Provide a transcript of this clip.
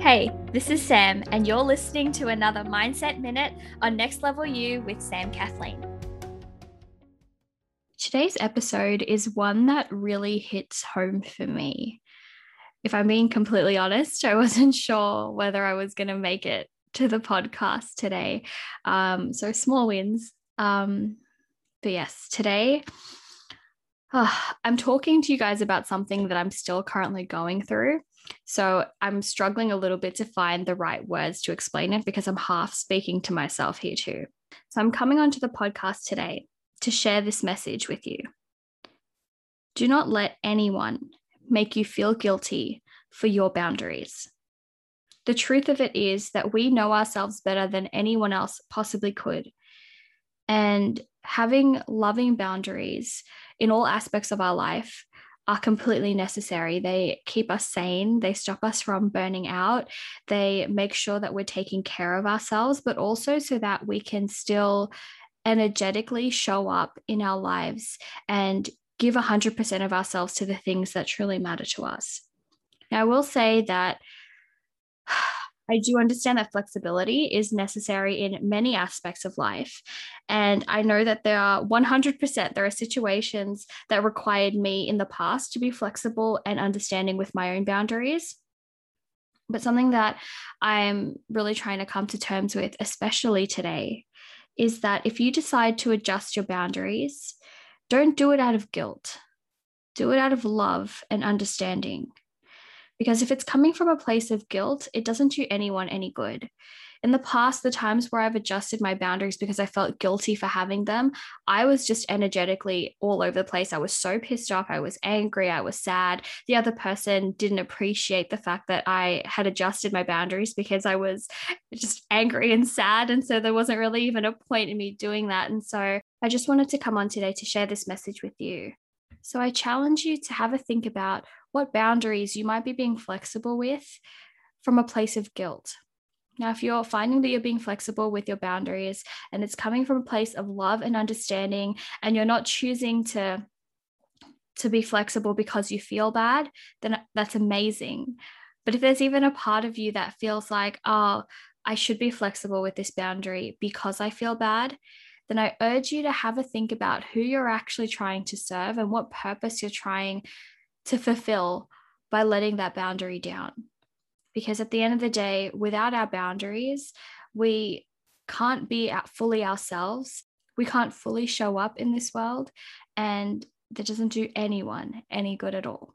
Hey, this is Sam, and you're listening to another Mindset Minute on Next Level You with Sam Kathleen. Today's episode is one that really hits home for me. If I'm being completely honest, I wasn't sure whether I was going to make it to the podcast today. Um, so small wins. Um, but yes, today oh, I'm talking to you guys about something that I'm still currently going through. So I'm struggling a little bit to find the right words to explain it because I'm half speaking to myself here too. So I'm coming onto the podcast today to share this message with you. Do not let anyone make you feel guilty for your boundaries. The truth of it is that we know ourselves better than anyone else possibly could. And having loving boundaries in all aspects of our life are completely necessary. They keep us sane, they stop us from burning out, they make sure that we're taking care of ourselves, but also so that we can still energetically show up in our lives and give 100% of ourselves to the things that truly matter to us. Now, I will say that I do understand that flexibility is necessary in many aspects of life. And I know that there are 100%, there are situations that required me in the past to be flexible and understanding with my own boundaries. But something that I'm really trying to come to terms with, especially today, is that if you decide to adjust your boundaries, don't do it out of guilt. Do it out of love and understanding. Because if it's coming from a place of guilt, it doesn't do anyone any good. In the past, the times where I've adjusted my boundaries because I felt guilty for having them, I was just energetically all over the place. I was so pissed off. I was angry. I was sad. The other person didn't appreciate the fact that I had adjusted my boundaries because I was just angry and sad. And so there wasn't really even a point in me doing that. And so I just wanted to come on today to share this message with you. So I challenge you to have a think about what boundaries you might be being flexible with from a place of guilt. Now, if you're finding that you're being flexible with your boundaries and it's coming from a place of love and understanding, and you're not choosing to to be flexible because you feel bad, then that's amazing. But if there's even a part of you that feels like, oh, I should be flexible with this boundary because I feel bad, then I urge you to have a think about who you're actually trying to serve and what purpose you're trying to fulfill by letting that boundary down. Because at the end of the day, without our boundaries, we can't be fully ourselves. We can't fully show up in this world. And that doesn't do anyone any good at all.